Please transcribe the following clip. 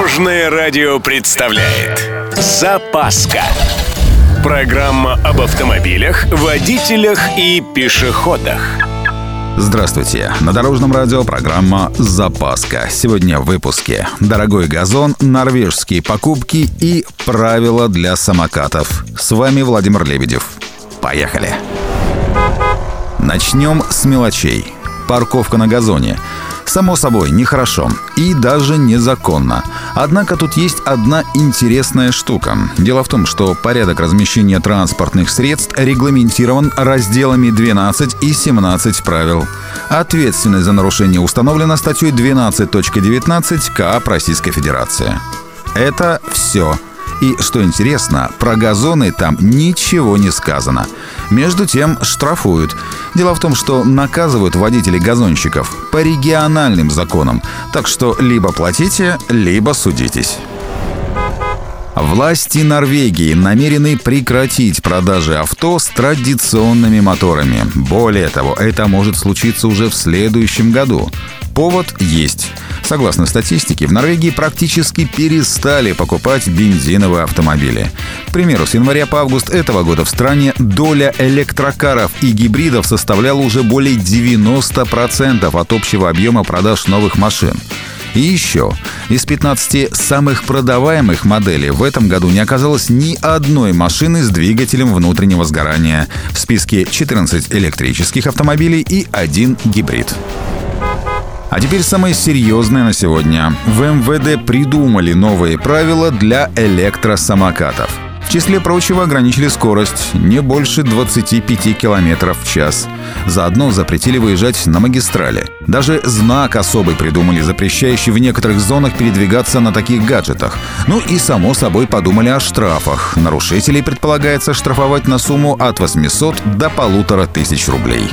Дорожное радио представляет Запаска Программа об автомобилях, водителях и пешеходах Здравствуйте! На Дорожном радио программа «Запаска». Сегодня в выпуске «Дорогой газон», «Норвежские покупки» и «Правила для самокатов». С вами Владимир Лебедев. Поехали! Начнем с мелочей. Парковка на газоне – Само собой, нехорошо и даже незаконно. Однако тут есть одна интересная штука. Дело в том, что порядок размещения транспортных средств регламентирован разделами 12 и 17 правил. Ответственность за нарушение установлена статьей 12.19 КАП Российской Федерации. Это все. И, что интересно, про газоны там ничего не сказано. Между тем, штрафуют. Дело в том, что наказывают водителей газонщиков по региональным законам. Так что либо платите, либо судитесь. Власти Норвегии намерены прекратить продажи авто с традиционными моторами. Более того, это может случиться уже в следующем году. Повод есть. Согласно статистике, в Норвегии практически перестали покупать бензиновые автомобили. К примеру, с января по август этого года в стране доля электрокаров и гибридов составляла уже более 90% от общего объема продаж новых машин. И еще, из 15 самых продаваемых моделей в этом году не оказалось ни одной машины с двигателем внутреннего сгорания. В списке 14 электрических автомобилей и один гибрид. А теперь самое серьезное на сегодня. В МВД придумали новые правила для электросамокатов. В числе прочего ограничили скорость не больше 25 км в час. Заодно запретили выезжать на магистрали. Даже знак особый придумали, запрещающий в некоторых зонах передвигаться на таких гаджетах. Ну и, само собой, подумали о штрафах. Нарушителей предполагается штрафовать на сумму от 800 до полутора тысяч рублей.